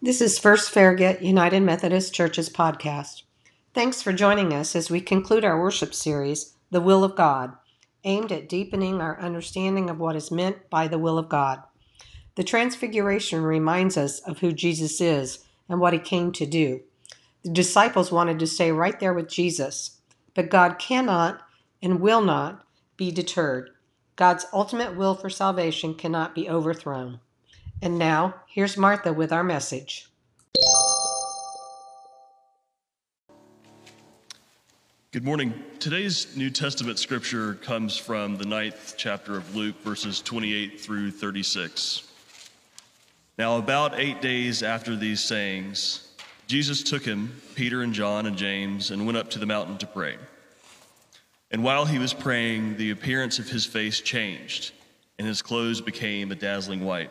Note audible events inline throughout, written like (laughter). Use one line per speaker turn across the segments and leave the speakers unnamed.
This is First Farragut United Methodist Church's podcast. Thanks for joining us as we conclude our worship series, The Will of God, aimed at deepening our understanding of what is meant by the will of God. The Transfiguration reminds us of who Jesus is and what he came to do. The disciples wanted to stay right there with Jesus, but God cannot and will not be deterred. God's ultimate will for salvation cannot be overthrown. And now, here's Martha with our message.
Good morning. Today's New Testament scripture comes from the ninth chapter of Luke, verses 28 through 36. Now, about eight days after these sayings, Jesus took him, Peter and John and James, and went up to the mountain to pray. And while he was praying, the appearance of his face changed, and his clothes became a dazzling white.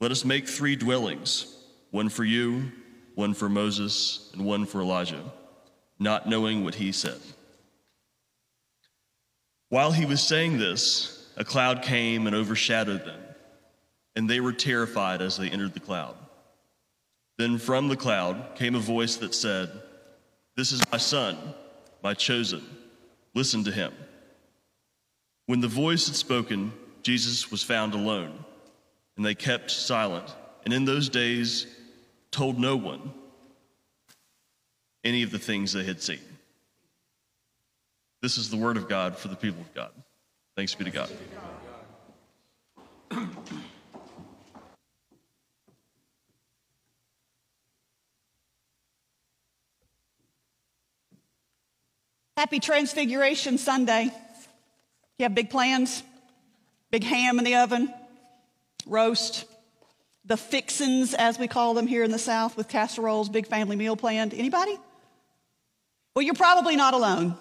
Let us make three dwellings one for you, one for Moses, and one for Elijah, not knowing what he said. While he was saying this, a cloud came and overshadowed them, and they were terrified as they entered the cloud. Then from the cloud came a voice that said, This is my son, my chosen. Listen to him. When the voice had spoken, Jesus was found alone and they kept silent, and in those days told no one any of the things they had seen. This is the word of God for the people of God. Thanks be to God.
Happy Transfiguration Sunday. You have big plans? Big ham in the oven? Roast, the fixins, as we call them here in the South, with casseroles, big family meal planned. Anybody? Well, you're probably not alone.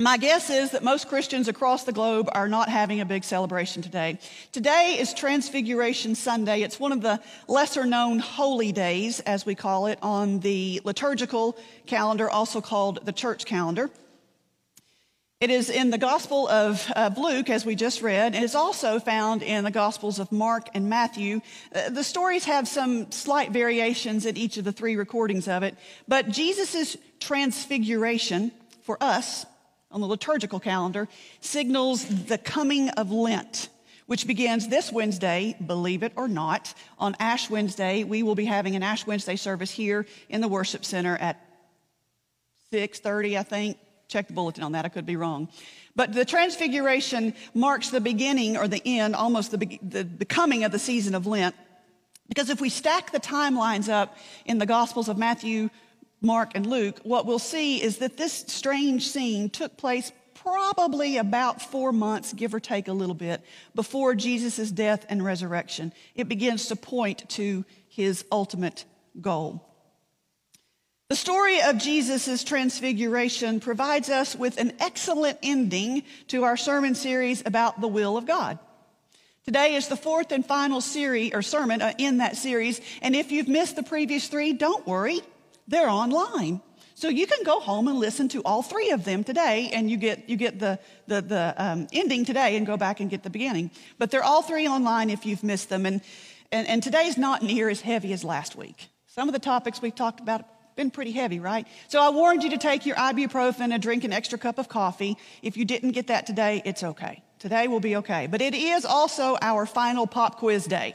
My guess is that most Christians across the globe are not having a big celebration today. Today is Transfiguration Sunday. It's one of the lesser known holy days, as we call it, on the liturgical calendar, also called the church calendar. It is in the Gospel of, of, Luke, as we just read, and it's also found in the Gospels of Mark and Matthew. Uh, the stories have some slight variations in each of the three recordings of it, but Jesus' transfiguration for us on the liturgical calendar signals the coming of Lent, which begins this Wednesday, believe it or not. On Ash Wednesday, we will be having an Ash Wednesday service here in the worship center at 6:30, I think. Check the bulletin on that. I could be wrong. But the transfiguration marks the beginning or the end, almost the, the, the coming of the season of Lent. Because if we stack the timelines up in the Gospels of Matthew, Mark, and Luke, what we'll see is that this strange scene took place probably about four months, give or take a little bit, before Jesus' death and resurrection. It begins to point to his ultimate goal. The story of Jesus' transfiguration provides us with an excellent ending to our sermon series about the will of God. Today is the fourth and final series or sermon uh, in that series, and if you've missed the previous three, don't worry, they're online. So you can go home and listen to all three of them today, and you get you get the the, the um, ending today, and go back and get the beginning. But they're all three online if you've missed them, and and, and today's not near as heavy as last week. Some of the topics we've talked about been pretty heavy, right? So I warned you to take your ibuprofen and drink an extra cup of coffee. If you didn't get that today, it's okay. Today will be okay. But it is also our final pop quiz day.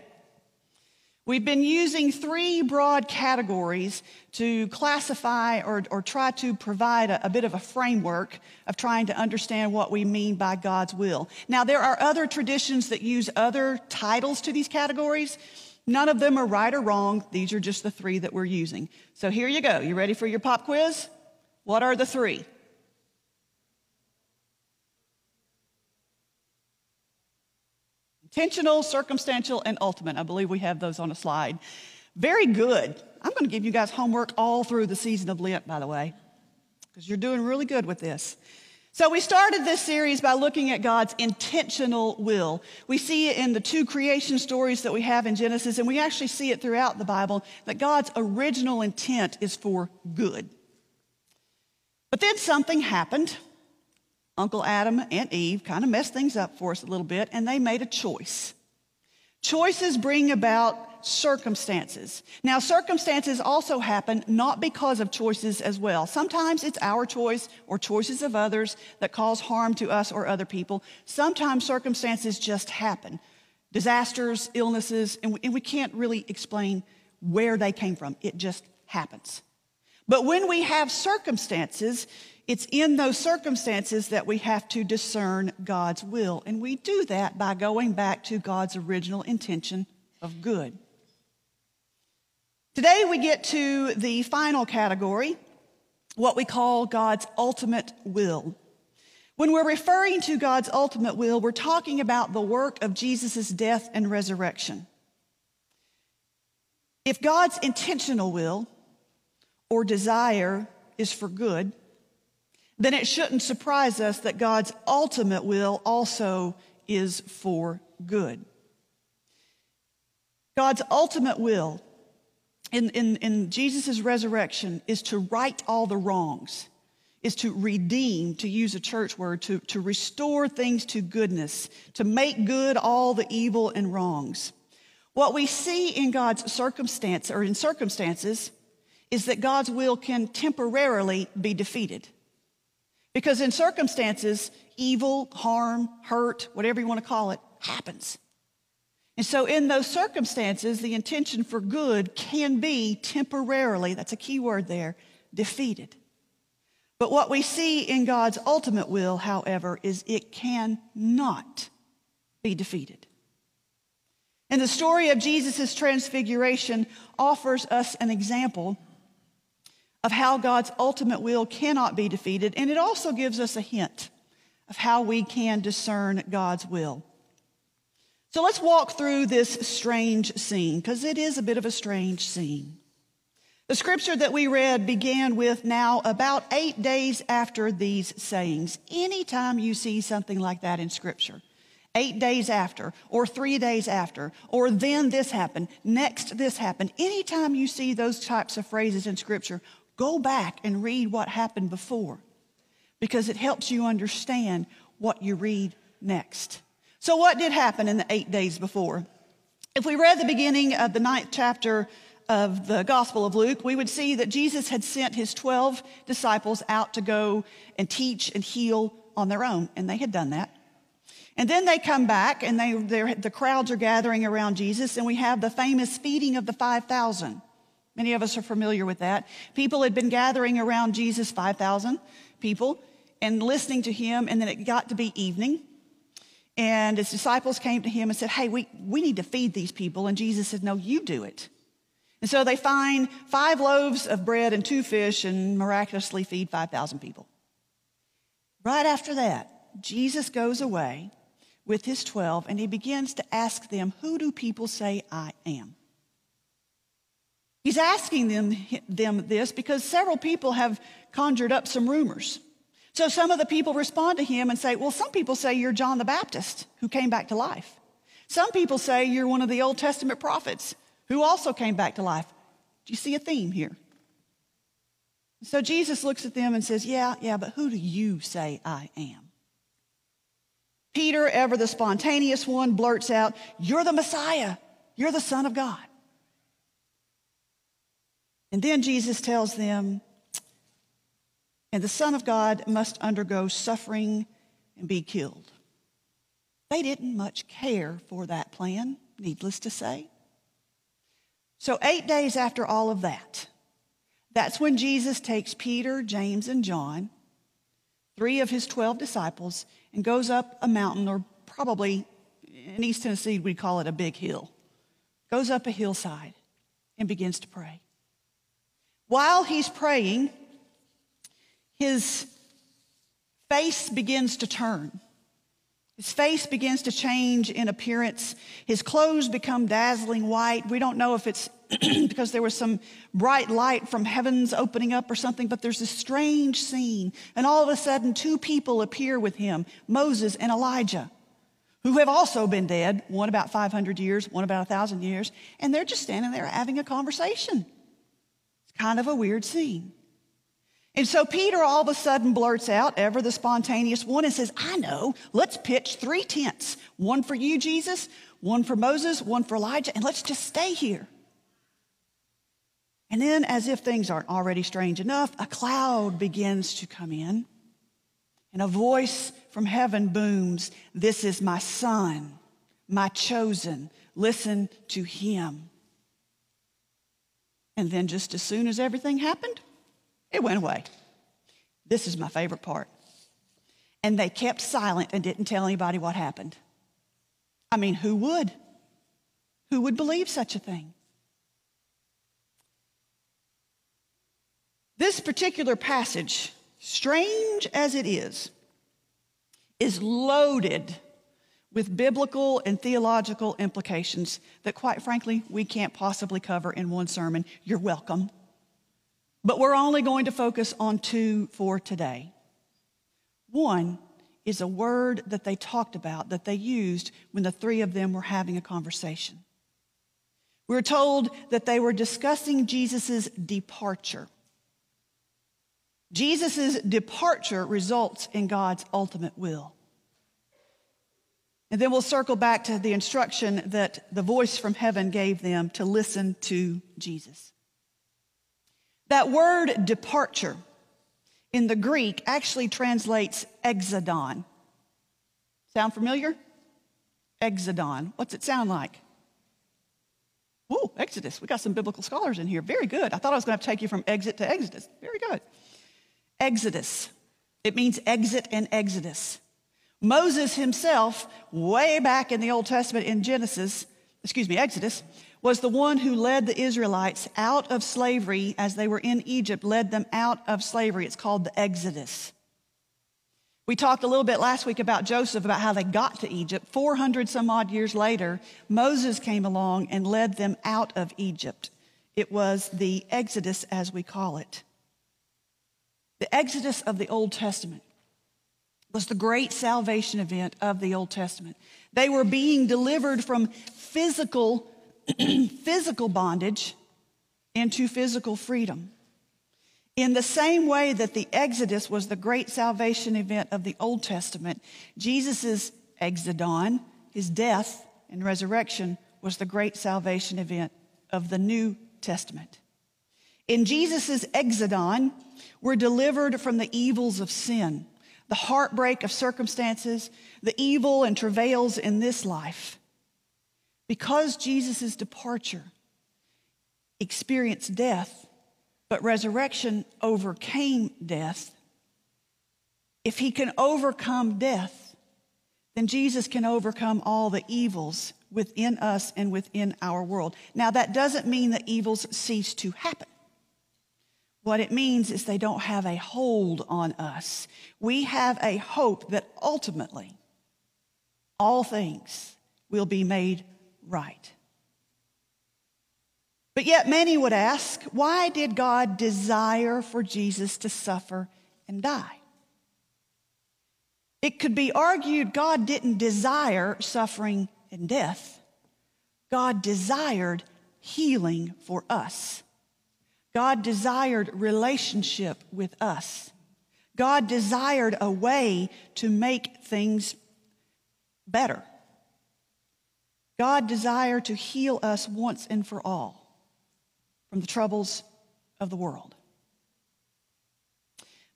We've been using three broad categories to classify or, or try to provide a, a, bit of a framework of trying to understand what we mean by God's will. Now, there are other traditions that use other titles to these categories. None of them are right or wrong. These are just the three that we're using. So here you go. You ready for your pop quiz? What are the three? Intentional, circumstantial, and ultimate. I believe we have those on a slide. Very good. I'm going to give you guys homework all through the season of Lent, by the way, because you're doing really good with this. So, we started this series by looking at God's intentional will. We see it in the two creation stories that we have in Genesis, and we actually see it throughout the Bible that God's original intent is for good. But then something happened. Uncle Adam and Eve kind of messed things up for us a little bit, and they made a choice. Choices bring about circumstances. Now, circumstances also happen not because of choices as well. Sometimes it's our choice or choices of others that cause harm to us or other people. Sometimes circumstances just happen disasters, illnesses, and we, and we can't really explain where they came from. It just happens. But when we have circumstances, it's in those circumstances that we have to discern God's will. And we do that by going back to God's original intention of good. Today we get to the final category, what we call God's ultimate will. When we're referring to God's ultimate will, we're talking about the work of Jesus' death and resurrection. If God's intentional will or desire is for good, then it shouldn't surprise us that God's ultimate will also is for good. God's ultimate will in, in, in Jesus' resurrection is to right all the wrongs, is to redeem, to use a church word, to, to restore things to goodness, to make good all the evil and wrongs. What we see in God's circumstance or in circumstances is that God's will can temporarily be defeated. Because in circumstances, evil, harm, hurt, whatever you want to call it, happens. And so, in those circumstances, the intention for good can be temporarily, that's a key word there, defeated. But what we see in God's ultimate will, however, is it cannot be defeated. And the story of Jesus' transfiguration offers us an example of how God's ultimate will cannot be defeated, and it also gives us a hint of how we can discern God's will. So let's walk through this strange scene, because it is a bit of a strange scene. The scripture that we read began with now about eight days after these sayings. Anytime you see something like that in scripture, eight days after, or three days after, or then this happened, next this happened, anytime you see those types of phrases in scripture, Go back and read what happened before because it helps you understand what you read next. So, what did happen in the eight days before? If we read the beginning of the ninth chapter of the Gospel of Luke, we would see that Jesus had sent his 12 disciples out to go and teach and heal on their own, and they had done that. And then they come back, and they, the crowds are gathering around Jesus, and we have the famous feeding of the 5,000. Many of us are familiar with that. People had been gathering around Jesus, 5,000 people, and listening to him, and then it got to be evening. And his disciples came to him and said, Hey, we, we need to feed these people. And Jesus said, No, you do it. And so they find five loaves of bread and two fish and miraculously feed 5,000 people. Right after that, Jesus goes away with his 12 and he begins to ask them, Who do people say I am? He's asking them, them this because several people have conjured up some rumors. So some of the people respond to him and say, Well, some people say you're John the Baptist who came back to life. Some people say you're one of the Old Testament prophets who also came back to life. Do you see a theme here? So Jesus looks at them and says, Yeah, yeah, but who do you say I am? Peter, ever the spontaneous one, blurts out, You're the Messiah. You're the Son of God. And then Jesus tells them, and the Son of God must undergo suffering and be killed. They didn't much care for that plan, needless to say. So, eight days after all of that, that's when Jesus takes Peter, James, and John, three of his 12 disciples, and goes up a mountain, or probably in East Tennessee, we'd call it a big hill. Goes up a hillside and begins to pray. While he's praying, his face begins to turn. His face begins to change in appearance. His clothes become dazzling white. We don't know if it's (clears throat) because there was some bright light from heavens opening up or something, but there's this strange scene. And all of a sudden, two people appear with him Moses and Elijah, who have also been dead, one about 500 years, one about 1,000 years, and they're just standing there having a conversation. Kind of a weird scene. And so Peter all of a sudden blurts out, ever the spontaneous one, and says, I know, let's pitch three tents one for you, Jesus, one for Moses, one for Elijah, and let's just stay here. And then, as if things aren't already strange enough, a cloud begins to come in, and a voice from heaven booms This is my son, my chosen. Listen to him. And then, just as soon as everything happened, it went away. This is my favorite part. And they kept silent and didn't tell anybody what happened. I mean, who would? Who would believe such a thing? This particular passage, strange as it is, is loaded with biblical and theological implications that, quite frankly, we can't possibly cover in one sermon. You're welcome. But we're only going to focus on two for today. One is a word that they talked about, that they used when the three of them were having a conversation. We're told that they were discussing Jesus' departure. Jesus' departure results in God's ultimate will. And then we'll circle back to the instruction that the voice from heaven gave them to listen to Jesus. That word departure in the Greek actually translates exodon. Sound familiar? Exodon. What's it sound like? Ooh, Exodus. We got some biblical scholars in here. Very good. I thought I was going to, to take you from exit to Exodus. Very good. Exodus. It means exit and exodus. Moses himself, way back in the Old Testament in Genesis, excuse me, Exodus, was the one who led the Israelites out of slavery as they were in Egypt, led them out of slavery. It's called the Exodus. We talked a little bit last week about Joseph, about how they got to Egypt. 400 some odd years later, Moses came along and led them out of Egypt. It was the Exodus, as we call it. The Exodus of the Old Testament was the great salvation event of the Old Testament. They were being delivered from physical (clears throat) physical bondage into physical freedom. In the same way that the Exodus was the great salvation event of the Old Testament, Jesus' exodon, his death and resurrection, was the great salvation event of the New Testament. In Jesus' exodon, we're delivered from the evils of sin, the heartbreak of circumstances, the evil and travails in this life. Because Jesus' departure experienced death, but resurrection overcame death, if he can overcome death, then Jesus can overcome all the evils within us and within our world. Now, that doesn't mean that evils cease to happen. What it means is they don't have a hold on us. We have a hope that ultimately all things will be made right. But yet, many would ask, why did God desire for Jesus to suffer and die? It could be argued God didn't desire suffering and death. God desired healing for us. God desired relationship with us. God desired a way to make things better. God desired to heal us once and for all from the troubles of the world.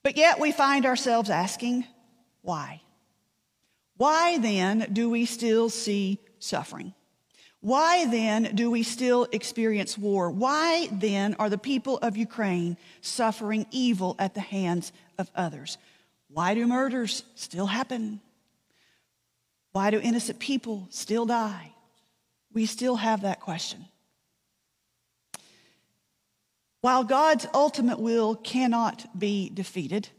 But yet we find ourselves asking, why? Why then do we still see suffering? Why then do we still experience war? Why then are the people of Ukraine suffering evil at the hands of others? Why do murders still happen? Why do innocent people still die? we still have that question. While God's ultimate will cannot be defeated,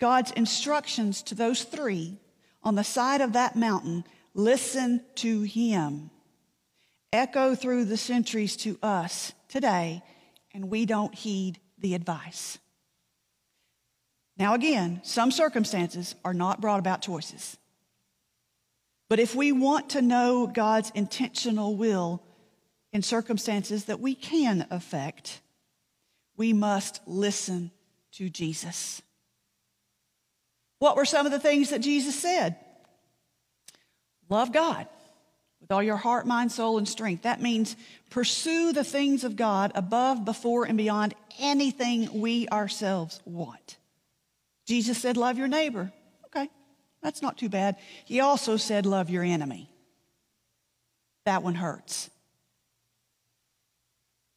God's instructions to those three on the side of that mountain, listen to him, echo through the centuries to us today, and we don't heed the advice. Now, again, some circumstances are not brought about choices. But if we want to know God's intentional will in circumstances that we can affect, we must listen to Jesus. What were some of the things that Jesus said? Love God with all your heart, mind, soul, and strength. That means pursue the things of God above, before, and beyond anything we ourselves want. Jesus said, Love your neighbor. Okay, that's not too bad. He also said, Love your enemy. That one hurts.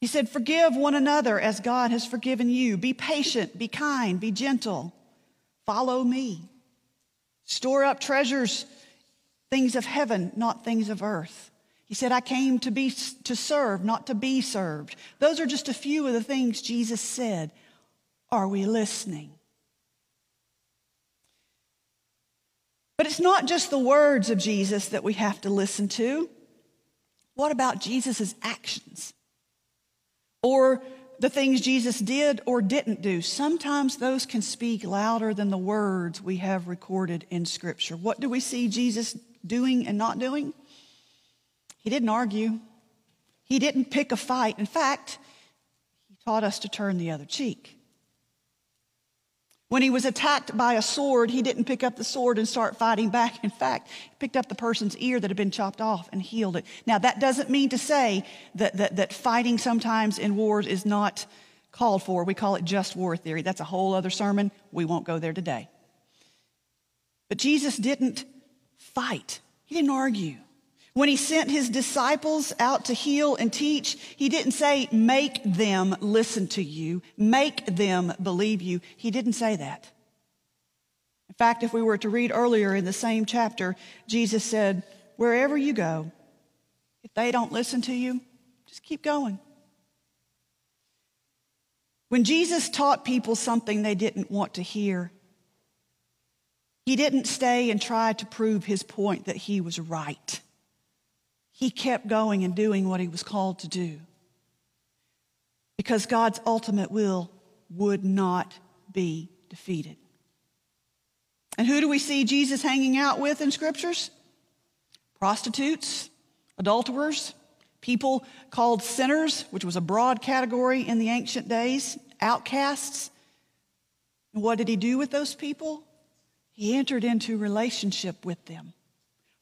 He said, Forgive one another as God has forgiven you. Be patient, be kind, be gentle. Follow me. Store up treasures, things of heaven, not things of earth. He said, I came to be to serve, not to be served. Those are just a few of the things Jesus said. Are we listening? But it's not just the words of Jesus that we have to listen to. What about Jesus' actions? Or the things Jesus did or didn't do. Sometimes those can speak louder than the words we have recorded in Scripture. What do we see Jesus doing and not doing? He didn't argue, he didn't pick a fight. In fact, he taught us to turn the other cheek. When he was attacked by a sword, he didn't pick up the sword and start fighting back. In fact, he picked up the person's ear that had been chopped off and healed it. Now, that doesn't mean to say that, that, that fighting sometimes in wars is not called for. We call it just war theory. That's a whole other sermon. We won't go there today. But Jesus didn't fight, he didn't argue. When he sent his disciples out to heal and teach, he didn't say, make them listen to you, make them believe you. He didn't say that. In fact, if we were to read earlier in the same chapter, Jesus said, wherever you go, if they don't listen to you, just keep going. When Jesus taught people something they didn't want to hear, he didn't stay and try to prove his point that he was right he kept going and doing what he was called to do. Because God's ultimate will would not be defeated. And who do we see Jesus hanging out with in scriptures? Prostitutes, adulterers, people called sinners, which was a broad category in the ancient days, outcasts. And what did he do with those people? He entered into relationship with them.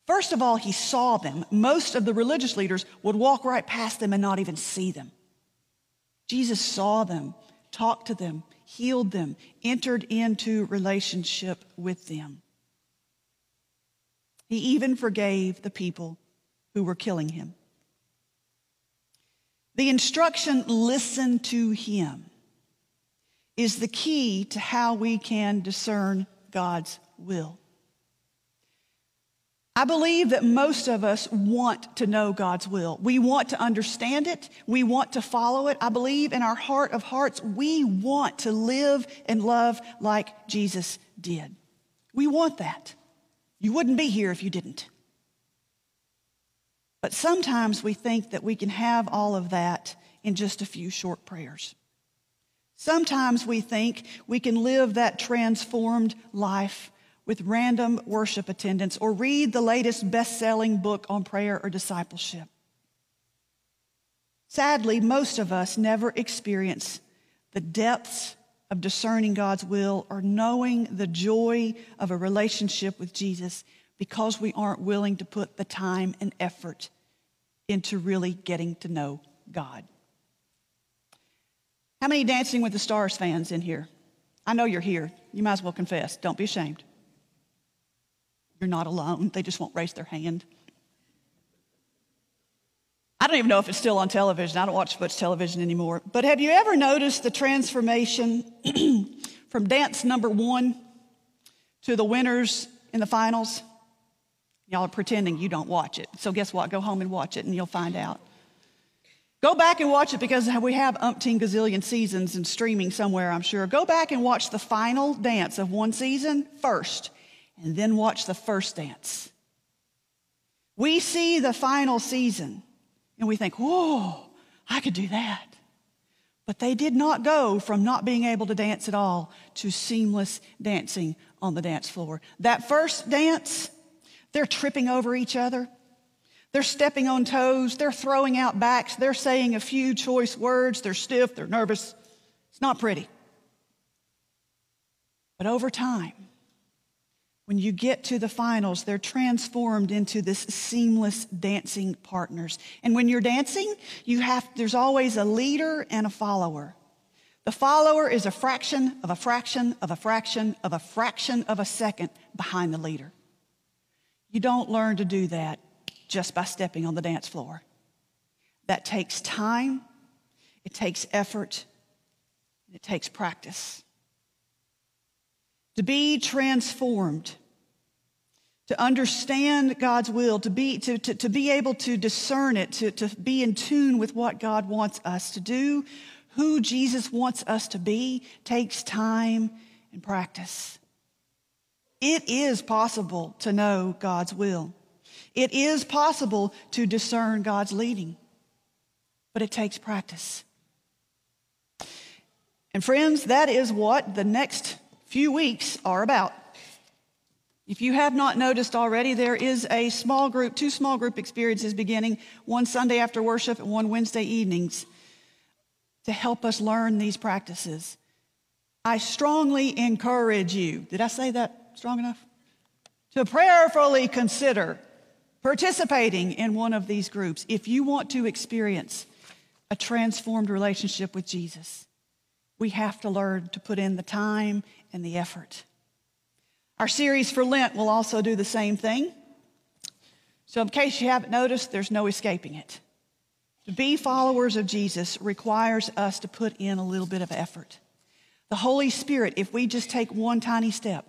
First of all, he saw them. Most of the religious leaders would walk right past them and not even see them. Jesus saw them, talked to them, healed them, entered into relationship with them. He even forgave the people who were killing him. The instruction, listen to him, is the key to how we can discern God's will. I believe that most of us want to know God's will. We want to understand it. We want to follow it. I believe in our heart of hearts, we want to live and love like Jesus did. We want that. You wouldn't be here if you didn't. But sometimes we think that we can have all of that in just a few short prayers. Sometimes we think we can live that transformed life with random worship attendance or read the latest best selling book on prayer or discipleship. Sadly, most of us never experience the depths of discerning God's will or knowing the joy of a relationship with Jesus because we aren't willing to put the time and effort into really getting to know God. How many Dancing with the Stars fans in here? I know you're here. You might as well confess. Don't be ashamed. You're not alone. They just won't raise their hand. I don't even know if it's still on television. I don't watch much television anymore. But have you ever noticed the transformation (clears throat) from dance number one to the winners in the finals? Y'all are pretending you don't watch it. So guess what? Go home and watch it and you'll find out. Go back and watch it because we have umpteen gazillion seasons and streaming somewhere, I'm sure. Go back and watch the final dance of one season first and then watch the first dance. We see the final season and we think, whoa, I could do that. But they did not go from not being able to dance at all to seamless dancing on the dance floor. That first dance, they're tripping over each other. They're stepping on toes. They're throwing out backs. They're saying a few choice words. They're stiff. They're nervous. It's not pretty. But over time, when you get to the finals, they're transformed into this seamless dancing partners. And when you're dancing, you have, there's always a leader and a follower. The follower is a fraction of a fraction of a fraction of a fraction of a second behind the leader. You don't learn to do that just by stepping on the dance floor. That takes time, it takes effort, and it takes practice. To be transformed, to understand God's will, to be, to, to, to be able to discern it, to, to be in tune with what God wants us to do, who Jesus wants us to be, takes time and practice. It is possible to know God's will. It is possible to discern God's leading, but it takes practice. And friends, that is what the next few weeks are about. If you have not noticed already, there is a small group, two small group experiences beginning one Sunday after worship and one Wednesday evenings to help us learn these practices. I strongly encourage you, did I say that strong enough? To prayerfully consider participating in one of these groups if you want to experience a transformed relationship with Jesus. We have to learn to put in the time and the effort. Our series for Lent will also do the same thing. So, in case you haven't noticed, there's no escaping it. To be followers of Jesus requires us to put in a little bit of effort. The Holy Spirit, if we just take one tiny step,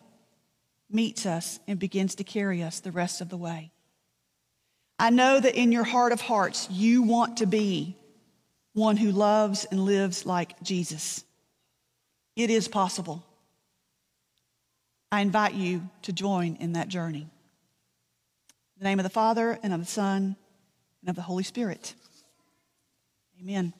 meets us and begins to carry us the rest of the way. I know that in your heart of hearts, you want to be one who loves and lives like Jesus. It is possible. I invite you to join in that journey. In the name of the Father, and of the Son, and of the Holy Spirit. Amen.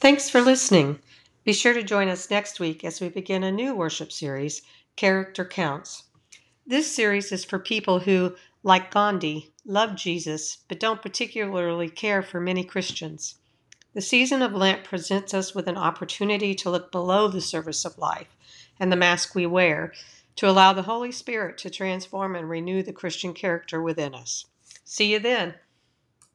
Thanks for listening. Be sure to join us next week as we begin a new worship series, Character Counts. This series is for people who, like Gandhi, love Jesus but don't particularly care for many Christians. The season of Lent presents us with an opportunity to look below the service of life and the mask we wear to allow the Holy Spirit to transform and renew the Christian character within us. See you then.